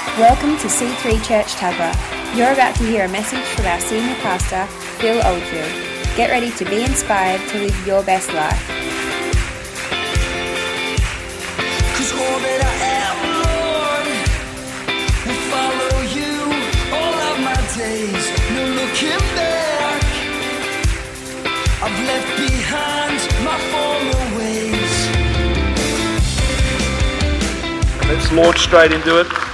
Welcome to C3 Church Tuggerah. You're about to hear a message from our senior pastor, Phil Oldfield. Get ready to be inspired to live your best life. Let's launch straight into am,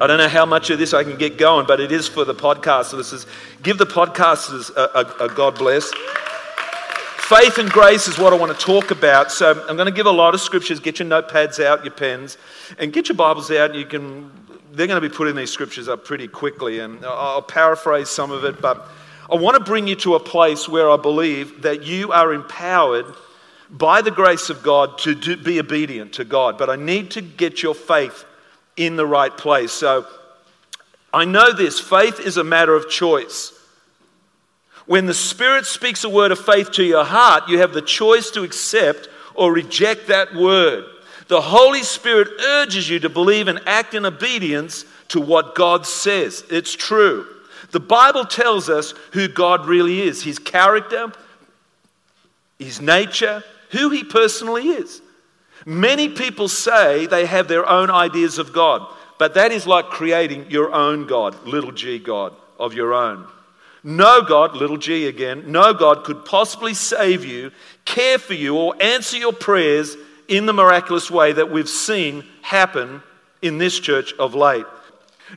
I don't know how much of this I can get going, but it is for the podcast listeners. Give the podcasters a, a, a God bless. Faith and grace is what I want to talk about. So I'm going to give a lot of scriptures. Get your notepads out, your pens, and get your Bibles out. You can. They're going to be putting these scriptures up pretty quickly, and I'll paraphrase some of it. But I want to bring you to a place where I believe that you are empowered by the grace of God to do, be obedient to God. But I need to get your faith in the right place. So I know this faith is a matter of choice. When the Spirit speaks a word of faith to your heart, you have the choice to accept or reject that word. The Holy Spirit urges you to believe and act in obedience to what God says. It's true. The Bible tells us who God really is his character, his nature, who he personally is. Many people say they have their own ideas of God, but that is like creating your own God, little g God, of your own. No God, little g again, no God could possibly save you, care for you, or answer your prayers in the miraculous way that we've seen happen in this church of late.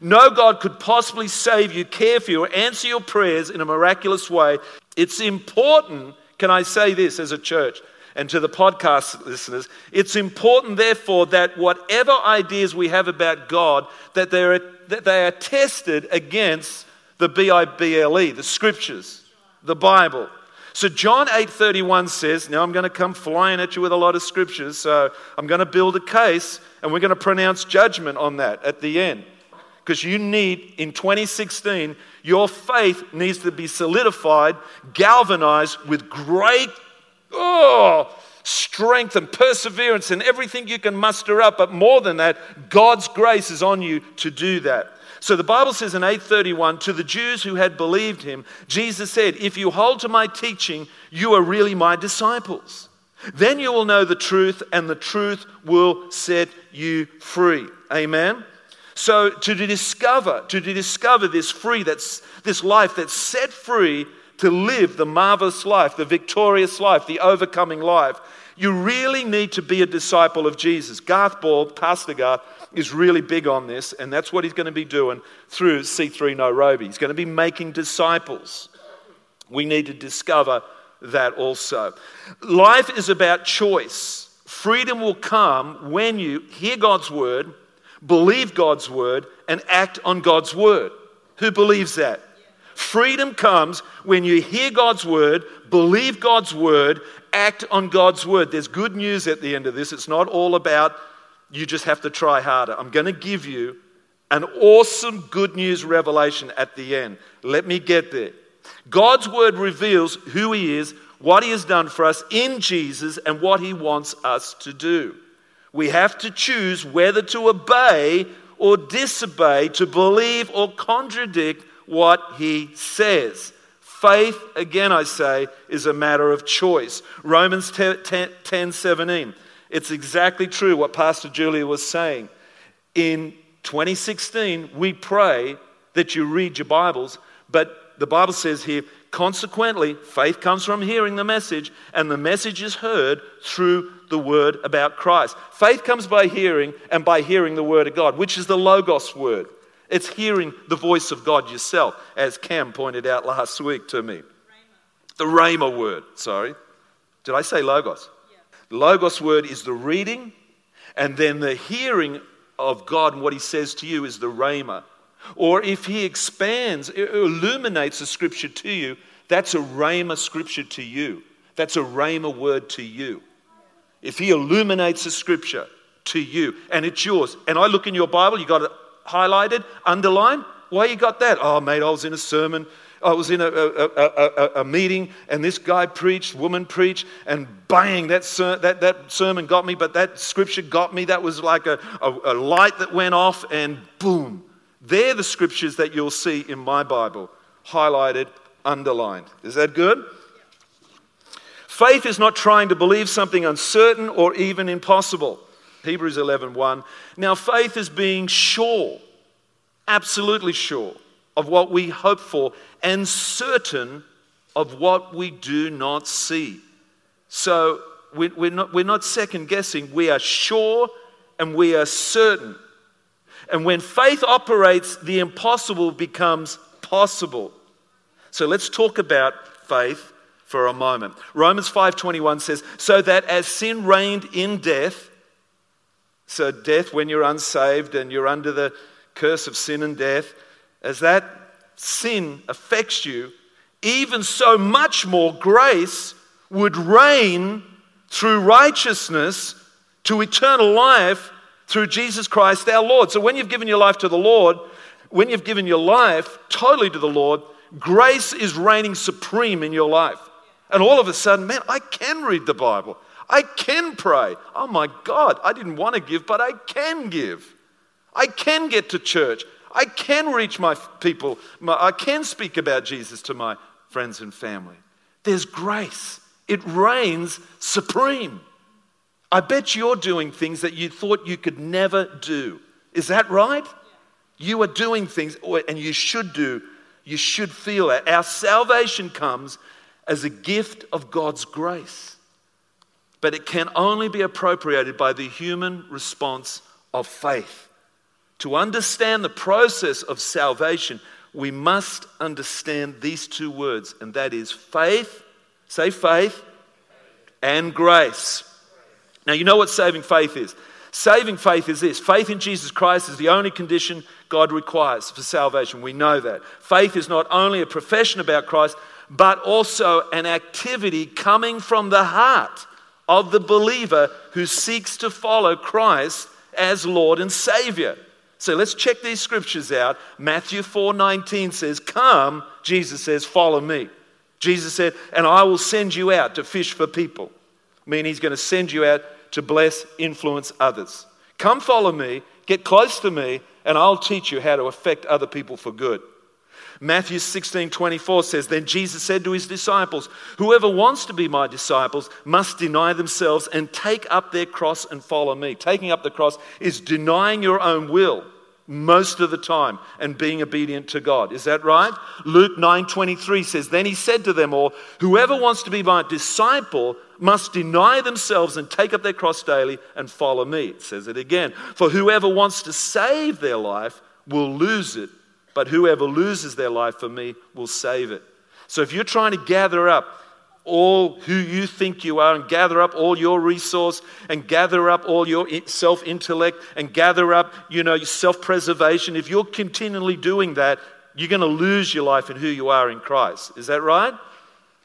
No God could possibly save you, care for you, or answer your prayers in a miraculous way. It's important, can I say this as a church, and to the podcast listeners, it's important, therefore, that whatever ideas we have about God, that, they're, that they are tested against the B-I-B-L-E, the scriptures, the Bible. So John 8:31 says, now I'm going to come flying at you with a lot of scriptures, so I'm going to build a case and we're going to pronounce judgment on that at the end. Because you need, in 2016, your faith needs to be solidified, galvanized with great oh, strength and perseverance and everything you can muster up. But more than that, God's grace is on you to do that. So the Bible says in 831 to the Jews who had believed him, Jesus said, If you hold to my teaching, you are really my disciples. Then you will know the truth, and the truth will set you free. Amen. So to discover, to discover this free, that's this life that's set free to live the marvelous life, the victorious life, the overcoming life, you really need to be a disciple of Jesus. Garth Ball, Pastor Garth, is really big on this, and that's what he's going to be doing through C3 Nairobi. He's going to be making disciples. We need to discover that also. Life is about choice. Freedom will come when you hear God's word, believe God's word, and act on God's word. Who believes that? Freedom comes when you hear God's word, believe God's word, act on God's word. There's good news at the end of this. It's not all about you just have to try harder. I'm going to give you an awesome good news revelation at the end. Let me get there. God's word reveals who He is, what He has done for us in Jesus, and what He wants us to do. We have to choose whether to obey or disobey, to believe or contradict what he says. Faith, again, I say, is a matter of choice. Romans 10, 10, 10 17. It's exactly true what Pastor Julia was saying. In 2016, we pray that you read your Bibles, but the Bible says here, consequently, faith comes from hearing the message, and the message is heard through the word about Christ. Faith comes by hearing, and by hearing the word of God, which is the Logos word. It's hearing the voice of God yourself, as Cam pointed out last week to me. Rhema. The Rhema word, sorry. Did I say Logos? Yeah. The Logos word is the reading, and then the hearing of God and what He says to you is the Rhema. Or if He expands, illuminates the scripture to you, that's a Rhema scripture to you. That's a Rhema word to you. If He illuminates the scripture to you, and it's yours, and I look in your Bible, you got it highlighted, underlined. Why you got that? Oh, mate, I was in a sermon I was in a, a, a, a, meeting and this guy preached, woman preached, and bang, that, ser- that, that sermon got me, but that scripture got me. That was like a, a, light that went off, and boom. They're the scriptures that you'll see in my Bible, highlighted, underlined. Is that good? Faith is not trying to believe something uncertain or even impossible. Hebrews 11:1. 1. Now faith is being sure, absolutely sure of what we hope for and certain of what we do not see. So we're not, we're not second guessing, we are sure and we are certain. And when faith operates, the impossible becomes possible. So let's talk about faith for a moment. Romans 5:21 says, "So that as sin reigned in death, so death when you're unsaved and you're under the curse of sin and death, as that sin affects you, even so much more grace would reign through righteousness to eternal life through Jesus Christ our Lord. So when you've given your life to the Lord, when you've given your life totally to the Lord, grace is reigning supreme in your life. And all of a sudden, man, I can read the Bible. I can pray. Oh my God, I didn't want to give, but I can give. I can get to church. I can reach my people. I can speak about Jesus to my friends and family. There's grace, it reigns supreme. I bet you're doing things that you thought you could never do. Is that right? You are doing things, and you should do, you should feel that. Our salvation comes as a gift of God's grace, but it can only be appropriated by the human response of faith. To understand the process of salvation, we must understand these two words, and that is faith, say faith, and grace. Now, you know what saving faith is. Saving faith is this faith in Jesus Christ is the only condition God requires for salvation. We know that. Faith is not only a profession about Christ, but also an activity coming from the heart of the believer who seeks to follow Christ as Lord and Savior. So let's check these scriptures out. Matthew 4:19 says, "Come," Jesus says, "follow me." Jesus said, "And I will send you out to fish for people." I mean, he's going to send you out to bless, influence others. Come follow me, get close to me, and I'll teach you how to affect other people for good. Matthew 16 24 says, Then Jesus said to his disciples, Whoever wants to be my disciples must deny themselves and take up their cross and follow me. Taking up the cross is denying your own will most of the time and being obedient to God. Is that right? Luke 9:23 says, "Then he said to them all, whoever wants to be my disciple must deny themselves and take up their cross daily and follow me." It says it again. For whoever wants to save their life will lose it, but whoever loses their life for me will save it. So if you're trying to gather up all who you think you are and gather up all your resource and gather up all your self intellect and gather up, you know, self preservation. If you're continually doing that, you're going to lose your life in who you are in Christ. Is that right?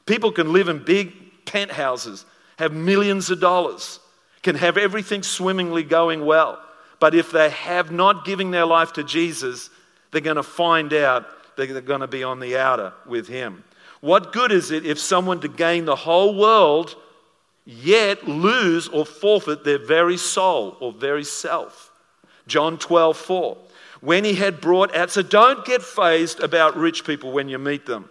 People can live in big penthouses, have millions of dollars, can have everything swimmingly going well. But if they have not given their life to Jesus, they're going to find out they're going to be on the outer with Him. What good is it if someone to gain the whole world yet lose or forfeit their very soul or very self? John 12, 4. When he had brought out, so don't get phased about rich people when you meet them.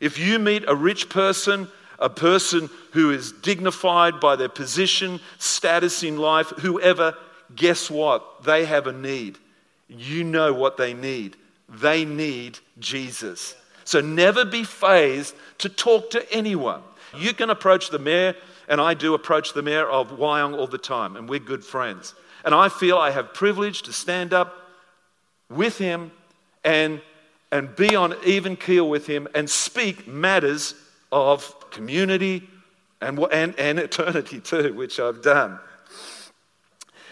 If you meet a rich person, a person who is dignified by their position, status in life, whoever, guess what? They have a need. You know what they need. They need Jesus. So never be phased to talk to anyone. You can approach the mayor, and I do approach the mayor of Wyong all the time, and we're good friends. And I feel I have privilege to stand up with him and, and be on even keel with him and speak matters of community and, and, and eternity too, which I've done.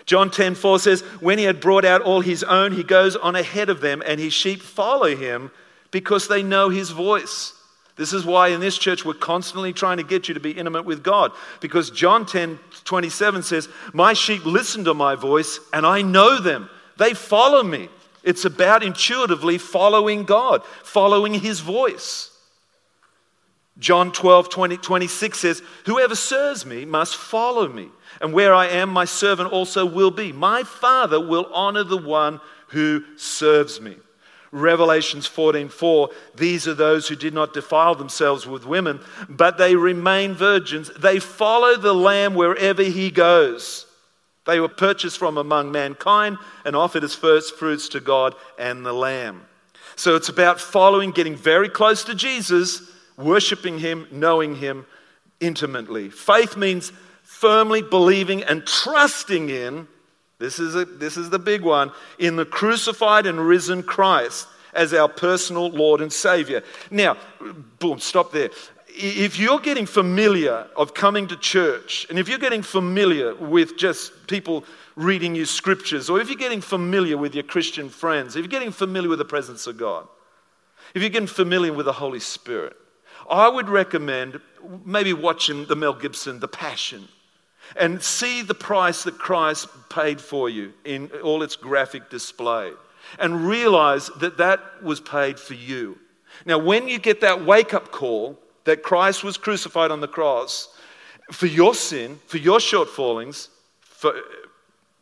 John 10 4 says, When he had brought out all his own, he goes on ahead of them, and his sheep follow him because they know his voice. This is why in this church we're constantly trying to get you to be intimate with God. Because John 10 27 says, My sheep listen to my voice, and I know them. They follow me. It's about intuitively following God, following His voice. John 12, 20, 26 says, Whoever serves me must follow me, and where I am, my servant also will be. My Father will honor the one who serves me. Revelations 14:4 These are those who did not defile themselves with women, but they remain virgins. They follow the lamb wherever he goes. They were purchased from among mankind and offered as first fruits to God and the lamb. So it's about following, getting very close to Jesus, worshiping him, knowing him intimately. Faith means firmly believing and trusting in this is, a, this is the big one. In the crucified and risen Christ as our personal Lord and Savior. Now, boom, stop there. If you're getting familiar of coming to church, and if you're getting familiar with just people reading you scriptures, or if you're getting familiar with your Christian friends, if you're getting familiar with the presence of God, if you're getting familiar with the Holy Spirit, I would recommend maybe watching the Mel Gibson, The Passion and see the price that Christ paid for you in all its graphic display and realize that that was paid for you. Now, when you get that wake up call that Christ was crucified on the cross for your sin, for your shortfallings, for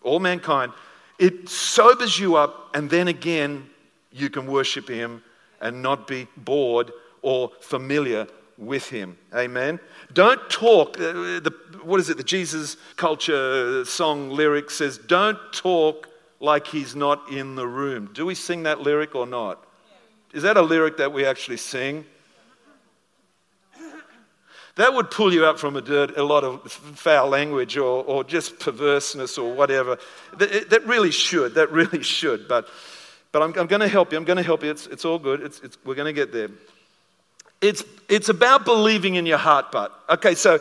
all mankind, it sobers you up, and then again, you can worship Him and not be bored or familiar with Him. Amen. Don't talk. Uh, the, what is it? The Jesus culture song lyric says, Don't talk like he's not in the room. Do we sing that lyric or not? Is that a lyric that we actually sing? That would pull you up from a, dirt, a lot of foul language or, or just perverseness or whatever. That, that really should. That really should. But, but I'm, I'm going to help you. I'm going to help you. It's, it's all good. It's, it's, we're going to get there. It's, it's about believing in your heart, but. Okay, so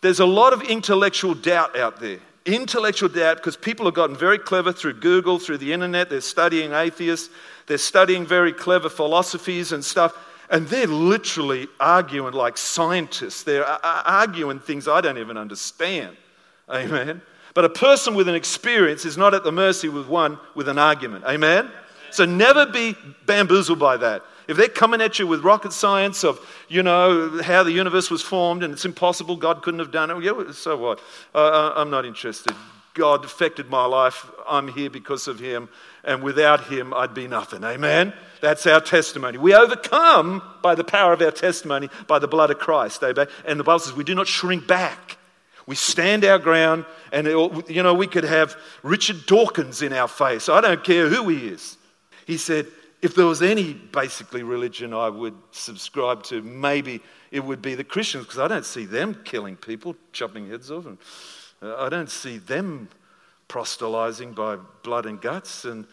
there's a lot of intellectual doubt out there. Intellectual doubt because people have gotten very clever through Google, through the internet. They're studying atheists, they're studying very clever philosophies and stuff, and they're literally arguing like scientists. They're uh, uh, arguing things I don't even understand. Amen. But a person with an experience is not at the mercy with one with an argument. Amen. So never be bamboozled by that. If they're coming at you with rocket science of, you know, how the universe was formed and it's impossible, God couldn't have done it, yeah, so what? Uh, uh, I'm not interested. God affected my life. I'm here because of Him. And without Him, I'd be nothing. Amen? That's our testimony. We overcome by the power of our testimony, by the blood of Christ. Amen? And the Bible says we do not shrink back. We stand our ground, and it, you know, we could have Richard Dawkins in our face. I don't care who he is. He said, if there was any basically religion I would subscribe to, maybe it would be the Christians, because I don't see them killing people, chopping heads off, and uh, I don't see them proselytizing by blood and guts. And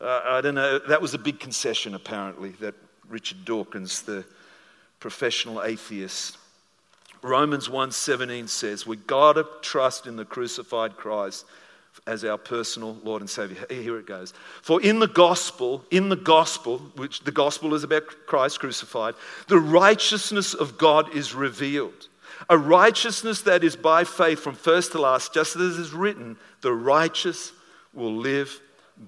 uh, I don't know, that was a big concession apparently that Richard Dawkins, the professional atheist, Romans 1:17 says, "We got to trust in the crucified Christ as our personal Lord and Savior. Here it goes. For in the gospel, in the gospel, which the gospel is about Christ crucified, the righteousness of God is revealed. A righteousness that is by faith from first to last, just as is written, the righteous will live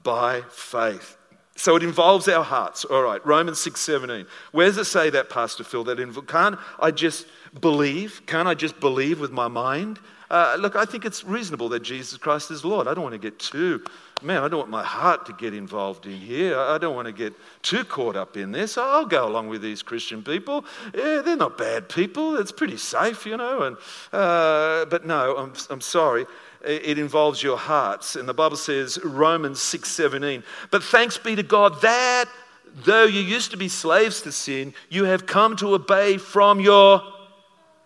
by faith. So it involves our hearts. All right, Romans 6 17. Where does it say that, Pastor Phil? That inv- can't I just believe? Can't I just believe with my mind? Uh, look, I think it's reasonable that Jesus Christ is Lord. I don't want to get too, man, I don't want my heart to get involved in here. I don't want to get too caught up in this. I'll go along with these Christian people. Yeah, they're not bad people. It's pretty safe, you know. And, uh, but no, I'm, I'm sorry it involves your hearts. And the Bible says, Romans 6 17, but thanks be to God that though you used to be slaves to sin, you have come to obey from your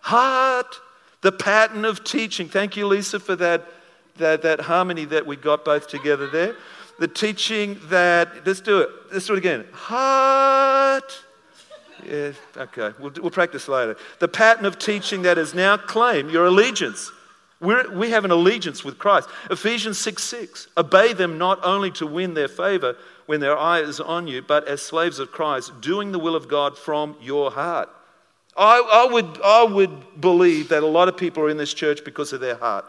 heart the pattern of teaching. Thank you, Lisa, for that, that, that harmony that we got both together there. The teaching that, let's do it. Let's do it again. Heart. Yeah, okay. We'll, we'll practice later. The pattern of teaching that is now claim your allegiance. We're, we have an allegiance with Christ. Ephesians 6 6. Obey them not only to win their favor when their eye is on you, but as slaves of Christ, doing the will of God from your heart. I, I, would, I would believe that a lot of people are in this church because of their heart.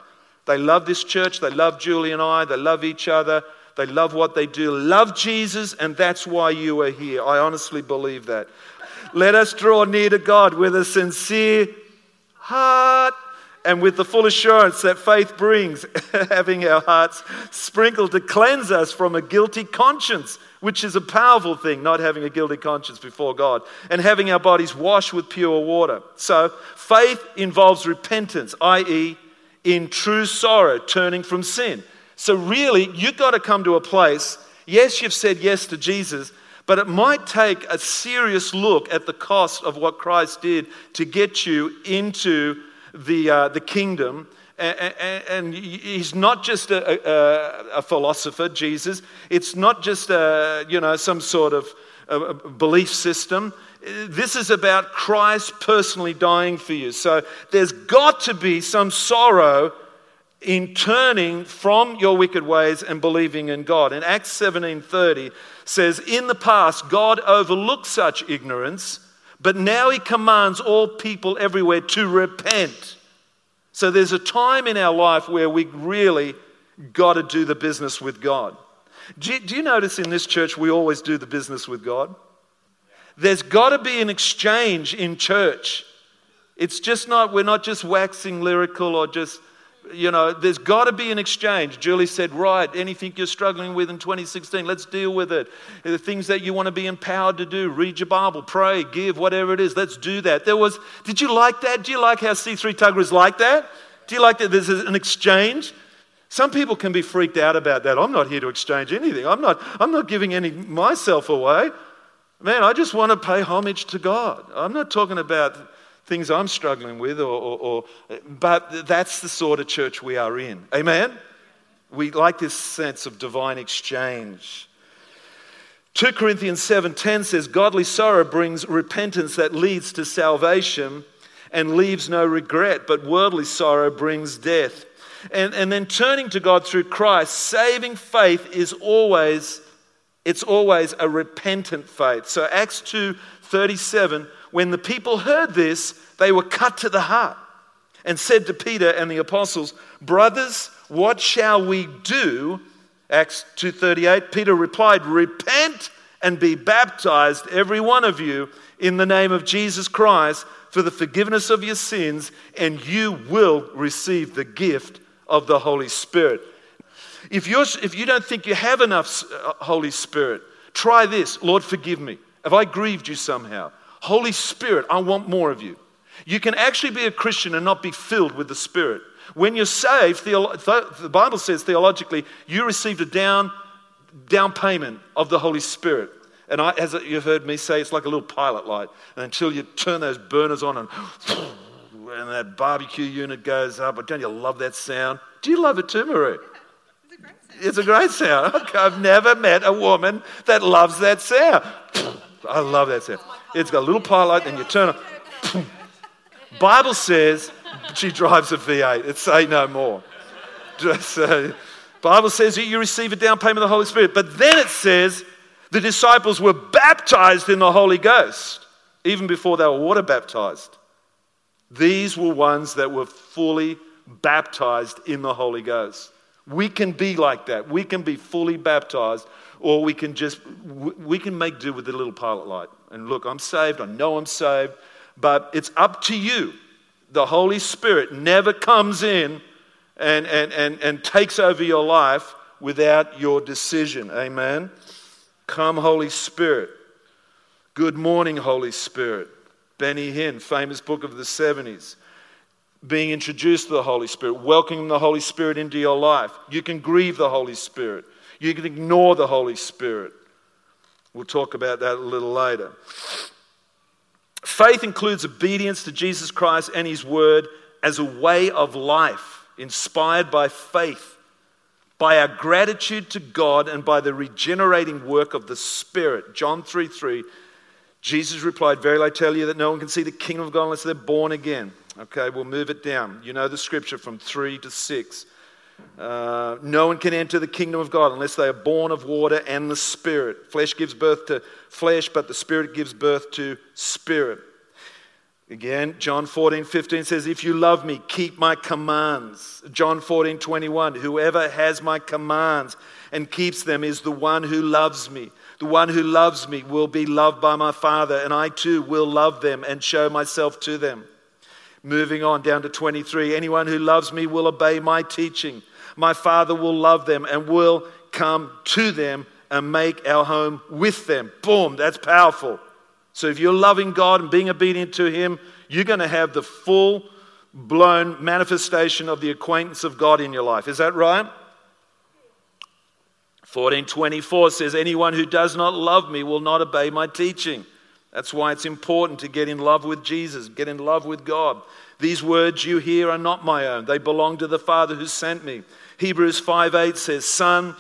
They love this church, they love Julie and I, they love each other, They love what they do. Love Jesus, and that's why you are here. I honestly believe that. Let us draw near to God with a sincere heart and with the full assurance that faith brings, having our hearts sprinkled to cleanse us from a guilty conscience, which is a powerful thing, not having a guilty conscience before God, and having our bodies washed with pure water. So, faith involves repentance, i.e., in true sorrow, turning from sin. So, really, you've got to come to a place, yes, you've said yes to Jesus, but it might take a serious look at the cost of what Christ did to get you into the, uh, the kingdom. And, and, and, he's not just a, a, a, philosopher, Jesus. It's not just a, you know, some sort of a belief system. This is about Christ personally dying for you. So there's got to be some sorrow in turning from your wicked ways and believing in God. In Acts 17:30 says, "In the past God overlooked such ignorance, but now he commands all people everywhere to repent." So there's a time in our life where we really got to do the business with God. Do you, do you notice in this church we always do the business with God? There's got to be an exchange in church. It's just not, we're not just waxing lyrical or just you know, there's got to be an exchange. Julie said, right, anything you're struggling with in 2016, let's deal with it. The things that you want to be empowered to do, read your Bible, pray, give, whatever it is, let's do that. There was, did you like that? Do you like how C3 Tuggerah is like that? Do you like that there's an exchange? Some people can be freaked out about that. I'm not here to exchange anything. I'm not, I'm not giving any myself away. Man, I just want to pay homage to God. I'm not talking about things I'm struggling with, or, or, or, but that's the sort of church we are in. Amen? We like this sense of divine exchange. 2 Corinthians 7:10 says godly sorrow brings repentance that leads to salvation and leaves no regret, but worldly sorrow brings death. And, and then turning to God through Christ, saving faith is always it's always a repentant faith. So Acts 2:37 when the people heard this, they were cut to the heart and said to Peter and the apostles, "Brothers, what shall we do?" Acts 2:38 Peter replied, "Repent and be baptized every one of you in the name of Jesus Christ for the forgiveness of your sins, and you will receive the gift of the Holy Spirit." If, you're, if you don't think you have enough uh, Holy Spirit, try this Lord, forgive me. Have I grieved you somehow? Holy Spirit, I want more of you. You can actually be a Christian and not be filled with the Spirit. When you're saved, the Bible says theologically, you received a down, down payment of the Holy Spirit. And I, as you've heard me say, it's like a little pilot light. And until you turn those burners on and, and that barbecue unit goes up, but don't you love that sound? Do you love it too, Marie? It's a great sound. It's a great sound. Okay, I've never met a woman that loves that sound. I love that sound. It's got a little pilot, and you turn. On. Bible says she drives a V8. It's say no more. So, uh, Bible says you receive a down payment of the Holy Spirit. But then it says the disciples were baptized in the Holy Ghost even before they were water baptized. These were ones that were fully baptized in the Holy Ghost. We can be like that. We can be fully baptized, or we can just we can make do with the little pilot light. And look, I'm saved. I know I'm saved, but it's up to you the Holy Spirit never comes in and, and, and, and takes over your life without your decision. Amen. Come, Holy Spirit. Good morning, Holy Spirit. Benny Hinn, famous book of the 70s. Being introduced to the Holy Spirit, welcoming the Holy Spirit into your life. You can grieve the Holy Spirit. You can ignore the Holy Spirit. We'll talk about that a little later. Faith includes obedience to Jesus Christ and His Word as a way of life, inspired by faith, by our gratitude to God, and by the regenerating work of the Spirit. John 3 3. Jesus replied, Verily I tell you that no one can see the kingdom of God unless they're born again. Okay, we'll move it down. You know the scripture from 3 to 6. Uh, no one can enter the kingdom of God unless they are born of water and the Spirit. Flesh gives birth to flesh, but the Spirit gives birth to spirit. Again, John 14, 15 says, If you love me, keep my commands. John 14, 21, whoever has my commands and keeps them is the one who loves me. The one who loves me will be loved by my Father, and I too will love them and show myself to them. Moving on down to 23, anyone who loves me will obey my teaching. My Father will love them and will come to them and make our home with them. Boom, that's powerful. So if you're loving God and being obedient to Him, you're going to have the full blown manifestation of the acquaintance of God in your life. Is that right? 1424 says, Anyone who does not love me will not obey my teaching. That's why it's important to get in love with Jesus, get in love with God. These words you hear are not my own, they belong to the Father who sent me. Hebrews 5 8 says, Son,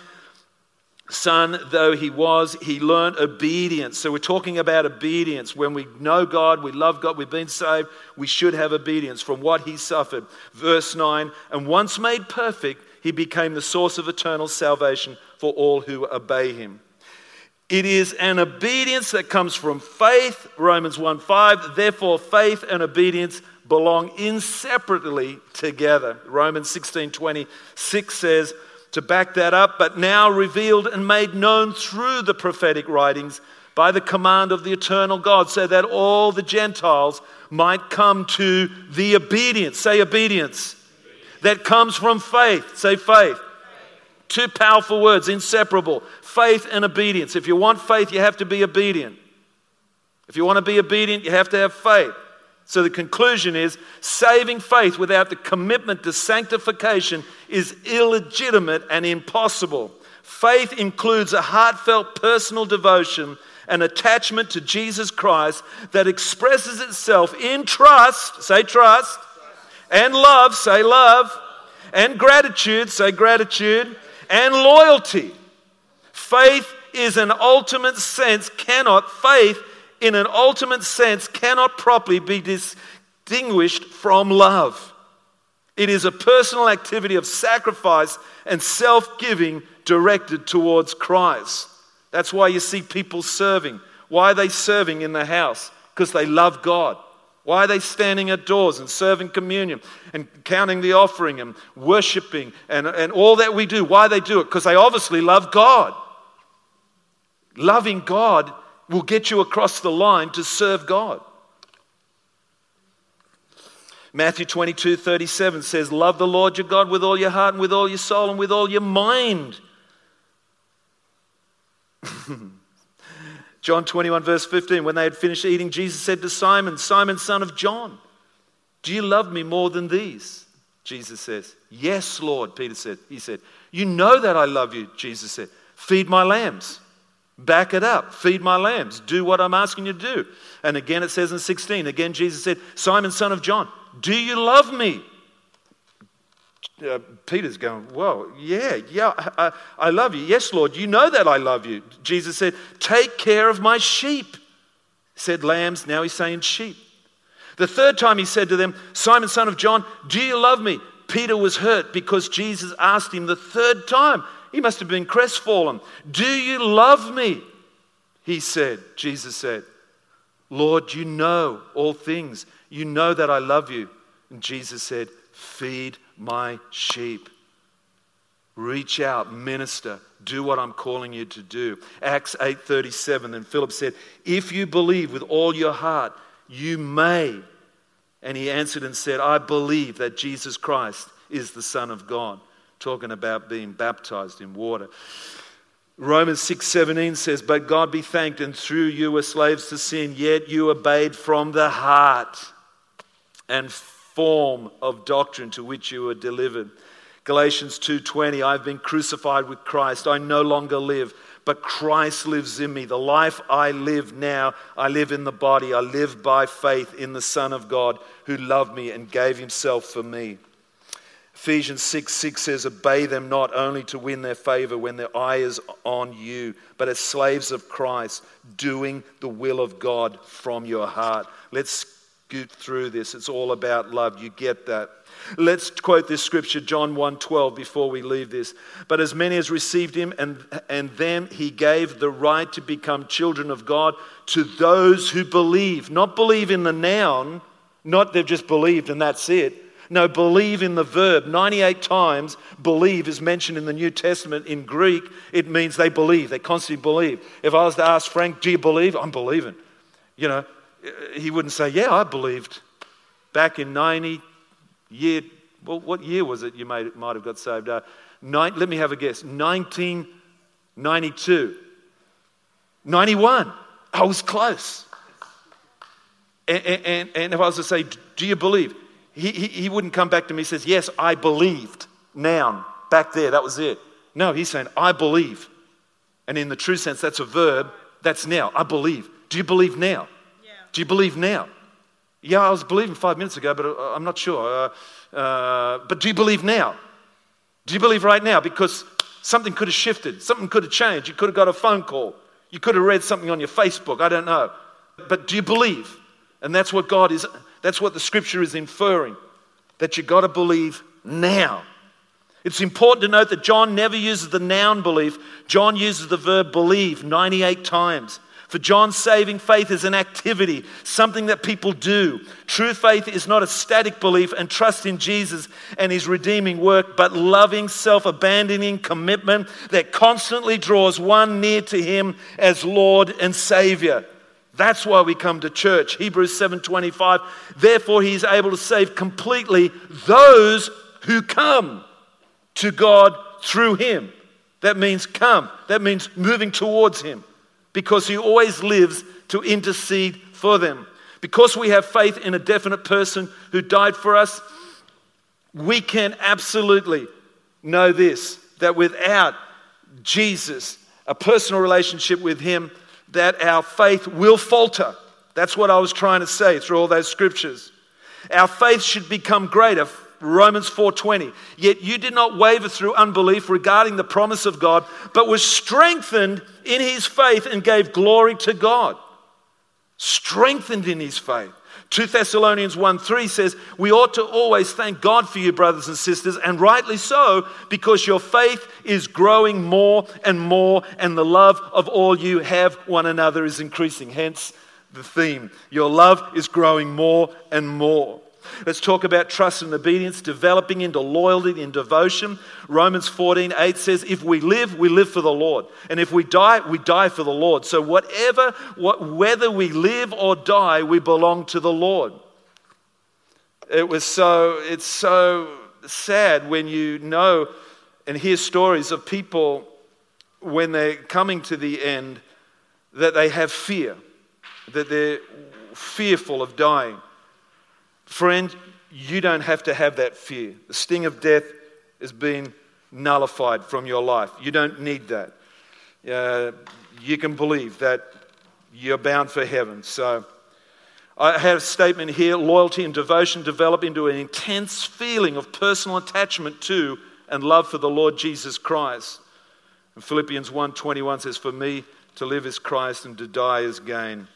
son though he was, he learned obedience. So we're talking about obedience. When we know God, we love God, we've been saved, we should have obedience from what he suffered. Verse 9, and once made perfect, he became the source of eternal salvation for all who obey him. It is an obedience that comes from faith, Romans 1 5. Therefore, faith and obedience belong inseparably together. Romans 16 26 says, to back that up, but now revealed and made known through the prophetic writings by the command of the eternal God, so that all the Gentiles might come to the obedience. Say obedience. That comes from faith. Say faith. Two powerful words, inseparable faith and obedience. If you want faith, you have to be obedient. If you want to be obedient, you have to have faith. So the conclusion is saving faith without the commitment to sanctification is illegitimate and impossible. Faith includes a heartfelt personal devotion and attachment to Jesus Christ that expresses itself in trust, say trust, and love, say love, and gratitude, say gratitude, and loyalty. Faith is an ultimate sense, cannot, faith in an ultimate sense, cannot properly be distinguished from love. It is a personal activity of sacrifice and self giving directed towards Christ. That's why you see people serving. Why are they serving in the house? Because they love God. Why are they standing at doors and serving communion and counting the offering and worshiping and, and all that we do? Why they do it? Because they obviously love God. Loving God will get you across the line to serve God. Matthew 22 37 says, Love the Lord your God with all your heart and with all your soul and with all your mind. John 21, verse 15, when they had finished eating, Jesus said to Simon, Simon, son of John, do you love me more than these? Jesus says, Yes, Lord, Peter said. He said, You know that I love you, Jesus said. Feed my lambs. Back it up. Feed my lambs. Do what I'm asking you to do. And again, it says in 16, again, Jesus said, Simon, son of John, do you love me? Uh, Peter's going, Whoa, yeah, yeah, I, I love you. Yes, Lord, you know that I love you. Jesus said, Take care of my sheep. He said lambs, now he's saying sheep. The third time he said to them, Simon, son of John, do you love me? Peter was hurt because Jesus asked him the third time, he must have been crestfallen. Do you love me? He said, Jesus said, Lord, you know all things. You know that I love you. And Jesus said, Feed my sheep. Reach out, minister, do what I'm calling you to do. Acts 8:37 then Philip said, "If you believe with all your heart, you may." And he answered and said, "I believe that Jesus Christ is the son of God." talking about being baptized in water. Romans 6:17 says, "But God be thanked, and through you were slaves to sin, yet you obeyed from the heart and form of doctrine to which you were delivered." Galatians 2:20, "I've been crucified with Christ. I no longer live, but Christ lives in me. The life I live now, I live in the body. I live by faith in the Son of God who loved me and gave himself for me." Ephesians 6 6 says, Obey them not only to win their favor when their eye is on you, but as slaves of Christ, doing the will of God from your heart. Let's through this. It's all about love. You get that. Let's quote this scripture, John 1:12, before we leave this. But as many as received him, and, and them he gave the right to become children of God to those who believe, not believe in the noun, Not they've just believed and that's it. No, believe in the verb. 98 times believe is mentioned in the New Testament in Greek. It means they believe, they constantly believe. If I was to ask Frank, Do you believe? I'm believing. You know, he wouldn't say, Yeah, I believed. Back in 90 year, well, what year was it you might, might have got saved? Uh, nine, let me have a guess. 1992. 91. I was close. And, and, and if I was to say, Do you believe? He, he, he wouldn't come back to me and says, Yes, I believed. Noun, back there, that was it. No, he's saying, I believe. And in the true sense, that's a verb. That's now. I believe. Do you believe now? Do you believe now? Yeah, I was believing five minutes ago, but uh, I'm not sure. Uh, uh, but do you believe now? Do you believe right now? Because something could have shifted, something could have changed. You could have got a phone call, you could have read something on your Facebook. I don't know. But do you believe? And that's what God is, that's what the scripture is inferring that you've got to believe now. It's important to note that John never uses the noun belief, John uses the verb believe 98 times. For John, saving faith is an activity, something that people do. True faith is not a static belief and trust in Jesus and his redeeming work, but loving, self abandoning commitment that constantly draws one near to him as Lord and Savior. That's why we come to church. Hebrews 7:25. Therefore he is able to save completely those who come to God through him. That means come. That means moving towards him because he always lives to intercede for them. Because we have faith in a definite person who died for us, we can absolutely know this that without Jesus, a personal relationship with him, that our faith will falter. That's what I was trying to say through all those scriptures. Our faith should become greater. Romans 4:20. Yet you did not waver through unbelief regarding the promise of God, but was strengthened in his faith and gave glory to God. Strengthened in his faith. 2 Thessalonians 1 3 says, We ought to always thank God for you, brothers and sisters, and rightly so, because your faith is growing more and more, and the love of all you have one another is increasing. Hence the theme. Your love is growing more and more. Let's talk about trust and obedience, developing into loyalty and devotion. Romans 14, 8 says, If we live, we live for the Lord. And if we die, we die for the Lord. So whatever, what, whether we live or die, we belong to the Lord. It was so, it's so sad when you know and hear stories of people when they're coming to the end that they have fear, that they're fearful of dying. Friend, you don't have to have that fear. The sting of death has been nullified from your life. You don't need that. Uh, you can believe that you're bound for heaven. So, I have a statement here loyalty and devotion develop into an intense feeling of personal attachment to and love for the Lord Jesus Christ. And Philippians 1:21 says, For me to live is Christ and to die is gain.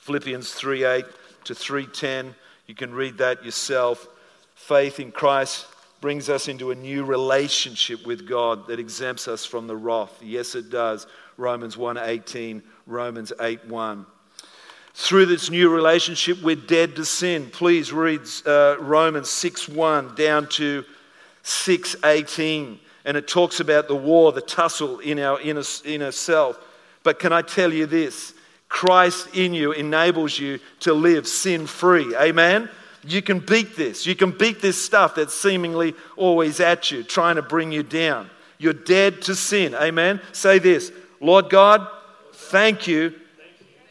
Philippians 3:8 to 3:10 you can read that yourself. Faith in Christ brings us into a new relationship with God that exempts us from the wrath. Yes, it does. Romans 1:18, Romans 8:1. Through this new relationship, we're dead to sin. Please read uh, Romans 6:1 down to 6:18, and it talks about the war, the tussle in our inner, inner self. But can I tell you this? Christ in you enables you to live sin free. Amen? You can beat this. You can beat this stuff that's seemingly always at you, trying to bring you down. You're dead to sin. Amen? Say this Lord God, thank you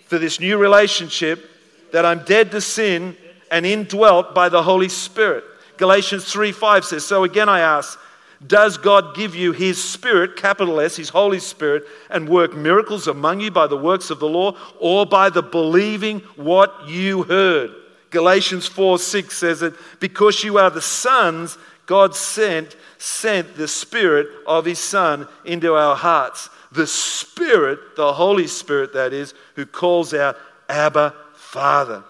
for this new relationship that I'm dead to sin and indwelt by the Holy Spirit. Galatians 3 5 says, So again I ask, does God give you His Spirit, capital S, His Holy Spirit, and work miracles among you by the works of the law or by the believing what you heard? Galatians 4 6 says it, because you are the sons, God sent, sent the Spirit of His Son into our hearts. The Spirit, the Holy Spirit, that is, who calls out, Abba, Father.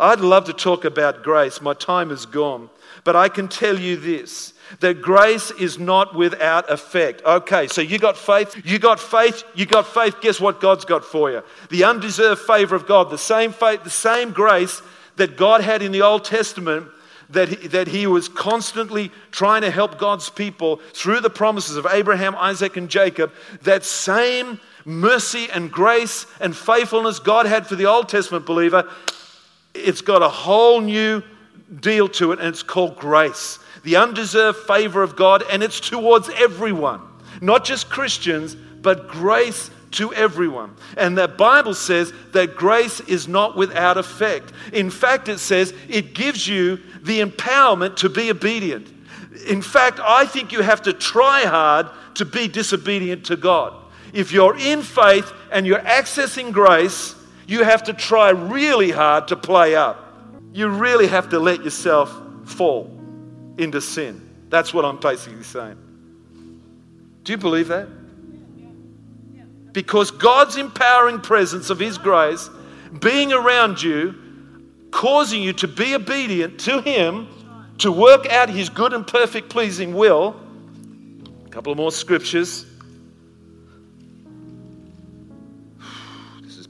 I'd love to talk about grace. My time is gone. But I can tell you this that grace is not without effect. Okay, so you got faith, you got faith, you got faith. Guess what God's got for you? The undeserved favor of God, the same faith, the same grace that God had in the Old Testament that he, that he was constantly trying to help God's people through the promises of Abraham, Isaac, and Jacob, that same mercy and grace and faithfulness God had for the Old Testament believer, it's got a whole new deal to it, and it's called grace. The undeserved favor of God, and it's towards everyone, not just Christians, but grace to everyone. And the Bible says that grace is not without effect. In fact, it says it gives you the empowerment to be obedient. In fact, I think you have to try hard to be disobedient to God. If you're in faith and you're accessing grace, you have to try really hard to play up. You really have to let yourself fall into sin. That's what I'm basically saying. Do you believe that? Because God's empowering presence of His grace being around you, causing you to be obedient to Him, to work out His good and perfect pleasing will. A couple of more scriptures.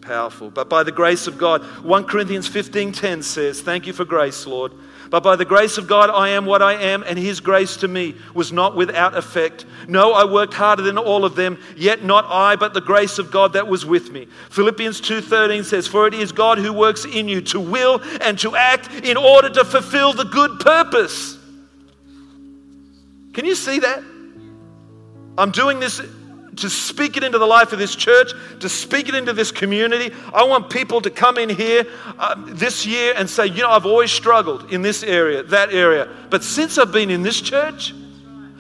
Powerful. But by the grace of God, 1 Corinthians 15:10 says, "Thank you for grace, Lord." But by the grace of God, I am what I am, and His grace to me was not without effect. No, I worked harder than all of them, yet not I, but the grace of God that was with me. Philippians 2:13 says, "For it is God who works in you to will and to act in order to fulfill the good purpose." Can you see that? I'm doing this to speak it into the life of this church, to speak it into this community. I want people to come in here uh, this year and say, you know, I've always struggled in this area, that area. But since I've been in this church,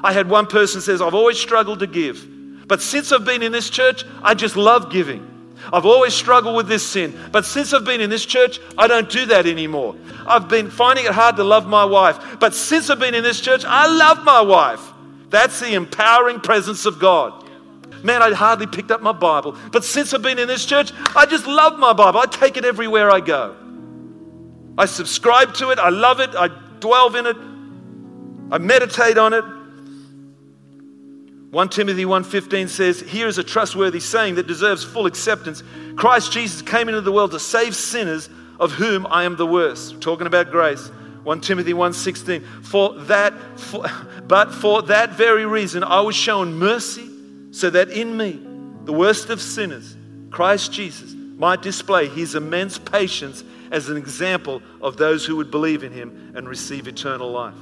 I had one person says, I've always struggled to give. But since I've been in this church, I just love giving. I've always struggled with this sin, but since I've been in this church, I don't do that anymore. I've been finding it hard to love my wife, but since I've been in this church, I love my wife. That's the empowering presence of God. Man, I'd hardly picked up my Bible. But since I've been in this church, I just love my Bible. I take it everywhere I go. I subscribe to it. I love it. I dwell in it. I meditate on it. 1 Timothy 1:15 says, "Here is a trustworthy saying that deserves full acceptance. Christ Jesus came into the world to save sinners, of whom I am the worst." Talking about grace. 1 Timothy 1:16, "For that for, but for that very reason I was shown mercy so that in me, the worst of sinners, Christ Jesus, might display his immense patience as an example of those who would believe in him and receive eternal life.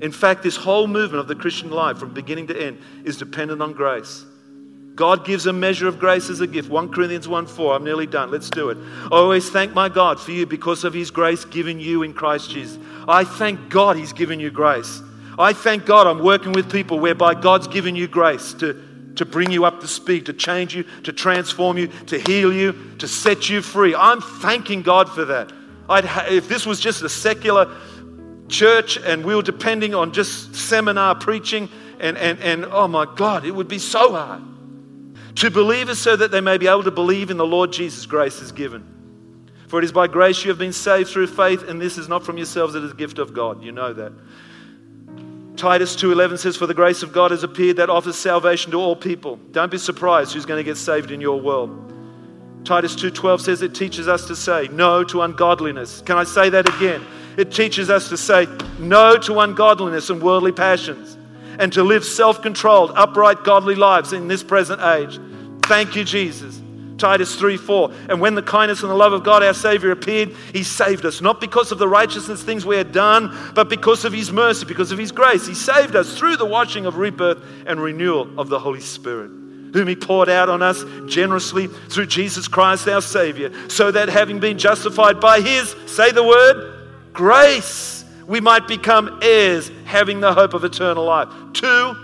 In fact, this whole movement of the Christian life from beginning to end is dependent on grace. God gives a measure of grace as a gift. 1 Corinthians 1 4. I'm nearly done. Let's do it. I always thank my God for you because of his grace given you in Christ Jesus. I thank God he's given you grace. I thank God I'm working with people whereby God's given you grace to, to bring you up to speed, to change you, to transform you, to heal you, to set you free. I'm thanking God for that. Ha- if this was just a secular church and we were depending on just seminar preaching, and, and, and oh my God, it would be so hard. To believers so that they may be able to believe in the Lord Jesus, grace is given. For it is by grace you have been saved through faith, and this is not from yourselves, it is a gift of God. You know that. Titus 2:11 says for the grace of God has appeared that offers salvation to all people. Don't be surprised who's going to get saved in your world. Titus 2:12 says it teaches us to say no to ungodliness. Can I say that again? It teaches us to say no to ungodliness and worldly passions and to live self-controlled, upright, godly lives in this present age. Thank you Jesus. Titus 3 4. And when the kindness and the love of God our Savior appeared, He saved us, not because of the righteousness things we had done, but because of His mercy, because of His grace. He saved us through the washing of rebirth and renewal of the Holy Spirit, whom He poured out on us generously through Jesus Christ our Savior, so that having been justified by His, say the word, grace, we might become heirs, having the hope of eternal life. Two,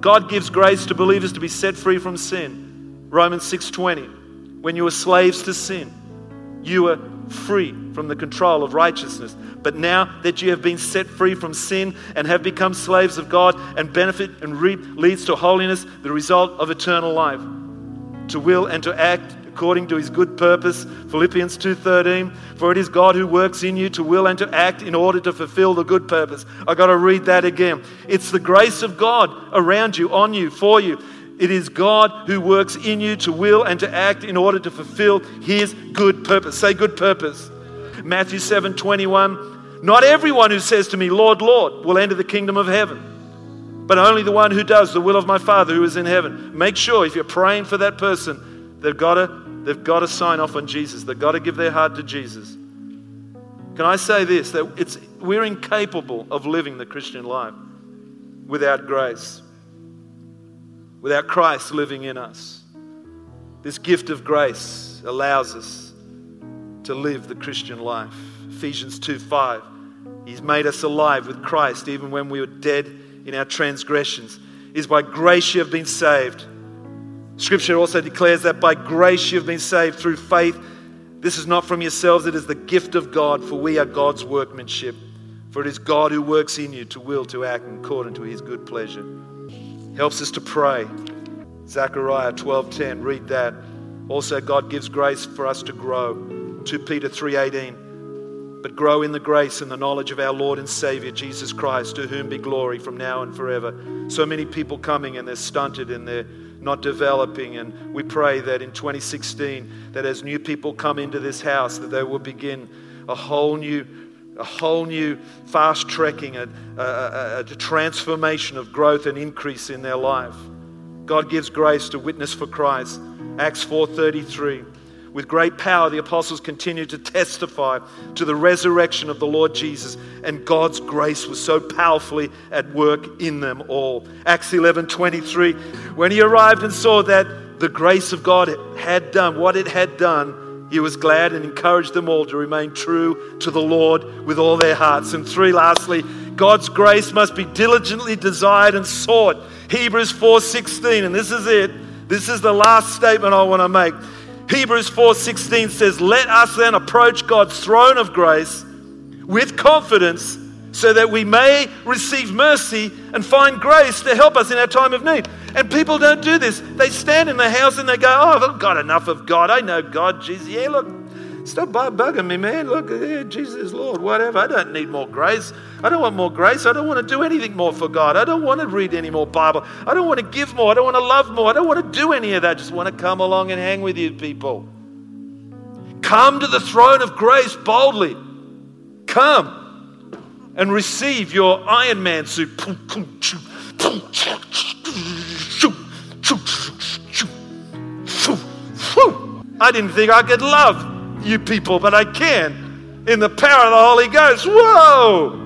God gives grace to believers to be set free from sin. Romans 6:20 when you were slaves to sin you were free from the control of righteousness. But now that you have been set free from sin and have become slaves of God and benefit and reap leads to holiness the result of eternal life. To will and to act according to his good purpose Philippians 2:13 for it is God who works in you to will and to act in order to fulfill the good purpose. I got to read that again. It's the grace of God around you on you for you it is God who works in you to will and to act in order to fulfill His good purpose. Say, good purpose. Matthew 7 21. Not everyone who says to me, Lord, Lord, will enter the kingdom of heaven, but only the one who does the will of my Father who is in heaven. Make sure if you're praying for that person, they've got to, they've got to sign off on Jesus. They've got to give their heart to Jesus. Can I say this? That it's, we're incapable of living the Christian life without grace, without Christ living in us. This gift of grace allows us to live the Christian life. Ephesians 2 5. He's made us alive with Christ even when we were dead in our transgressions. It is by grace you have been saved. Scripture also declares that by grace you have been saved through faith. This is not from yourselves, it is the gift of God, for we are God's workmanship. For it is God who works in you to will to act according to his good pleasure. Helps us to pray. Zechariah 12:10, read that. Also God gives grace for us to grow. 2 Peter 3:18. But grow in the grace and the knowledge of our Lord and Savior Jesus Christ, to whom be glory from now and forever. So many people coming and they're stunted and they're not developing and we pray that in 2016 that as new people come into this house that they will begin a whole new a whole new fast trekking, a, a, a, transformation of growth and increase in their life. God gives grace to witness for Christ. Acts 4:33. With great power, the apostles continued to testify to the resurrection of the Lord Jesus, and God's grace was so powerfully at work in them all. Acts 11:23. When he arrived and saw that the grace of God had done what it had done, he was glad and encouraged them all to remain true to the Lord with all their hearts. And three, lastly, God's grace must be diligently desired and sought. Hebrews 4:16, and this is it. This is the last statement I want to make. Hebrews 4:16 says, "Let us then approach God's throne of grace with confidence." So that we may receive mercy and find grace to help us in our time of need. And people don't do this. They stand in the house and they go, Oh, I've got enough of God. I know God, Jesus. Yeah, look, stop bugging me, man. Look, yeah, Jesus Lord, whatever. I don't need more grace. I don't want more grace. I don't want to do anything more for God. I don't want to read any more Bible. I don't want to give more. I don't want to love more. I don't want to do any of that. I just want to come along and hang with you people. Come to the throne of grace boldly. Come and receive your Iron Man suit. I didn't think I could love you people, but I can in the power of the Holy Ghost. Whoa!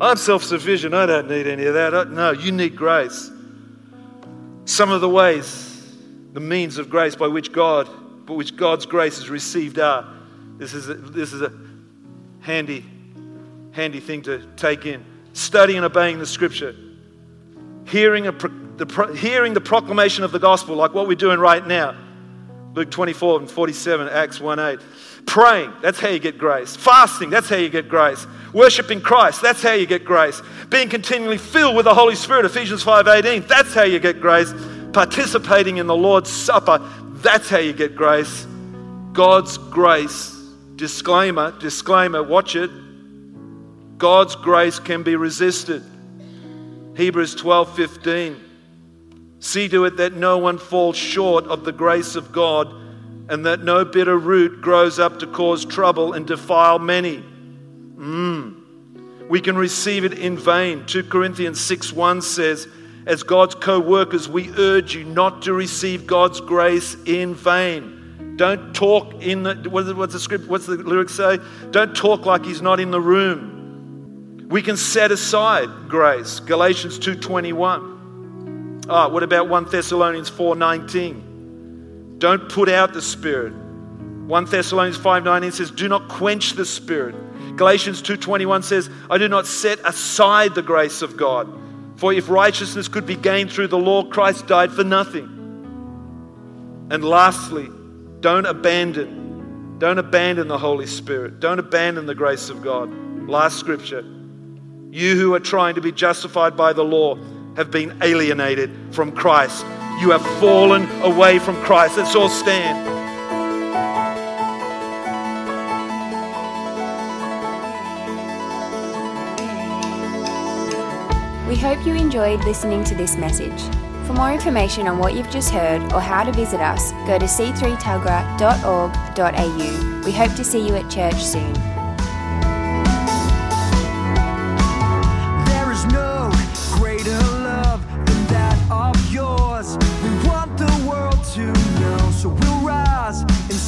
I'm self sufficient. I don't need any of that. No, you need grace. Some of the ways, the means of grace by which God, by which God's grace is received are. This is a, this is a handy handy thing to take in. Studying and obeying the scripture. Hearing, a, the, hearing the proclamation of the gospel, like what we're doing right now. Luke 24 and 47, Acts 1 8. Praying, that's how you get grace. Fasting, that's how you get grace. Worshipping Christ, that's how you get grace. Being continually filled with the Holy Spirit, Ephesians 5 18, that's how you get grace. Participating in the Lord's Supper, that's how you get grace. God's grace, disclaimer, disclaimer, watch it. God's grace can be resisted. Hebrews 12 15. See to it that no one falls short of the grace of God and that no bitter root grows up to cause trouble and defile many. Mm. We can receive it in vain. 2 Corinthians 6 1 says, As God's co workers, we urge you not to receive God's grace in vain. Don't talk in the, what's the script, what's the lyrics say? Don't talk like he's not in the room. We can set aside grace. Galatians 2:21. Ah, what about 1 Thessalonians 4:19? Don't put out the spirit. 1 Thessalonians 5:19 says, "Do not quench the spirit." Galatians 2:21 says, "I do not set aside the grace of God, for if righteousness could be gained through the law, Christ died for nothing." And lastly, don't abandon don't abandon the Holy Spirit. Don't abandon the grace of God. Last scripture. You who are trying to be justified by the law have been alienated from Christ. You have fallen away from Christ. Let's all stand. We hope you enjoyed listening to this message. For more information on what you've just heard or how to visit us, go to c3tuggerah.org.au. We hope to see you at church soon.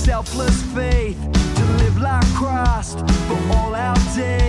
selfless faith to live like Christ for all our days.